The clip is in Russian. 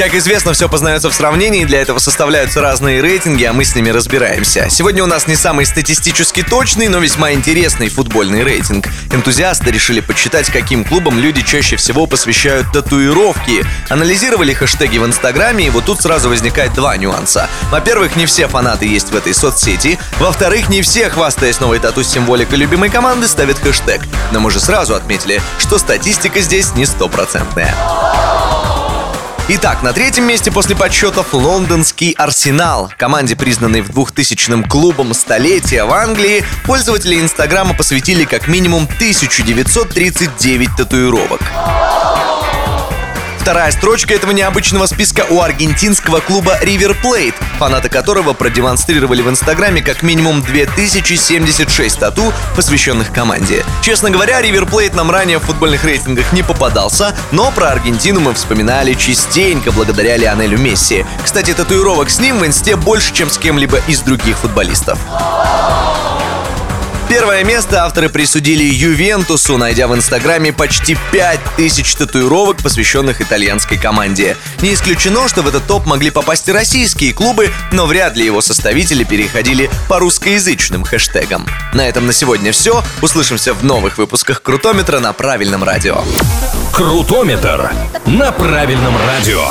Как известно, все познается в сравнении, для этого составляются разные рейтинги, а мы с ними разбираемся. Сегодня у нас не самый статистически точный, но весьма интересный футбольный рейтинг. Энтузиасты решили подсчитать, каким клубам люди чаще всего посвящают татуировки. Анализировали хэштеги в Инстаграме, и вот тут сразу возникает два нюанса. Во-первых, не все фанаты есть в этой соцсети. Во-вторых, не все, хвастаясь новой тату с символикой любимой команды, ставят хэштег. Но мы же сразу отметили, что статистика здесь не стопроцентная. Итак, на третьем месте после подсчетов лондонский Арсенал. Команде, признанной в 2000-м клубом столетия в Англии, пользователи Инстаграма посвятили как минимум 1939 татуировок. Вторая строчка этого необычного списка у аргентинского клуба River Plate, фанаты которого продемонстрировали в Инстаграме как минимум 2076 тату, посвященных команде. Честно говоря, River Plate нам ранее в футбольных рейтингах не попадался, но про Аргентину мы вспоминали частенько благодаря Лионелю Месси. Кстати, татуировок с ним в Инсте больше, чем с кем-либо из других футболистов. Первое место авторы присудили Ювентусу, найдя в Инстаграме почти 5000 татуировок, посвященных итальянской команде. Не исключено, что в этот топ могли попасть и российские клубы, но вряд ли его составители переходили по русскоязычным хэштегам. На этом на сегодня все. Услышимся в новых выпусках Крутометра на правильном радио. Крутометр на правильном радио.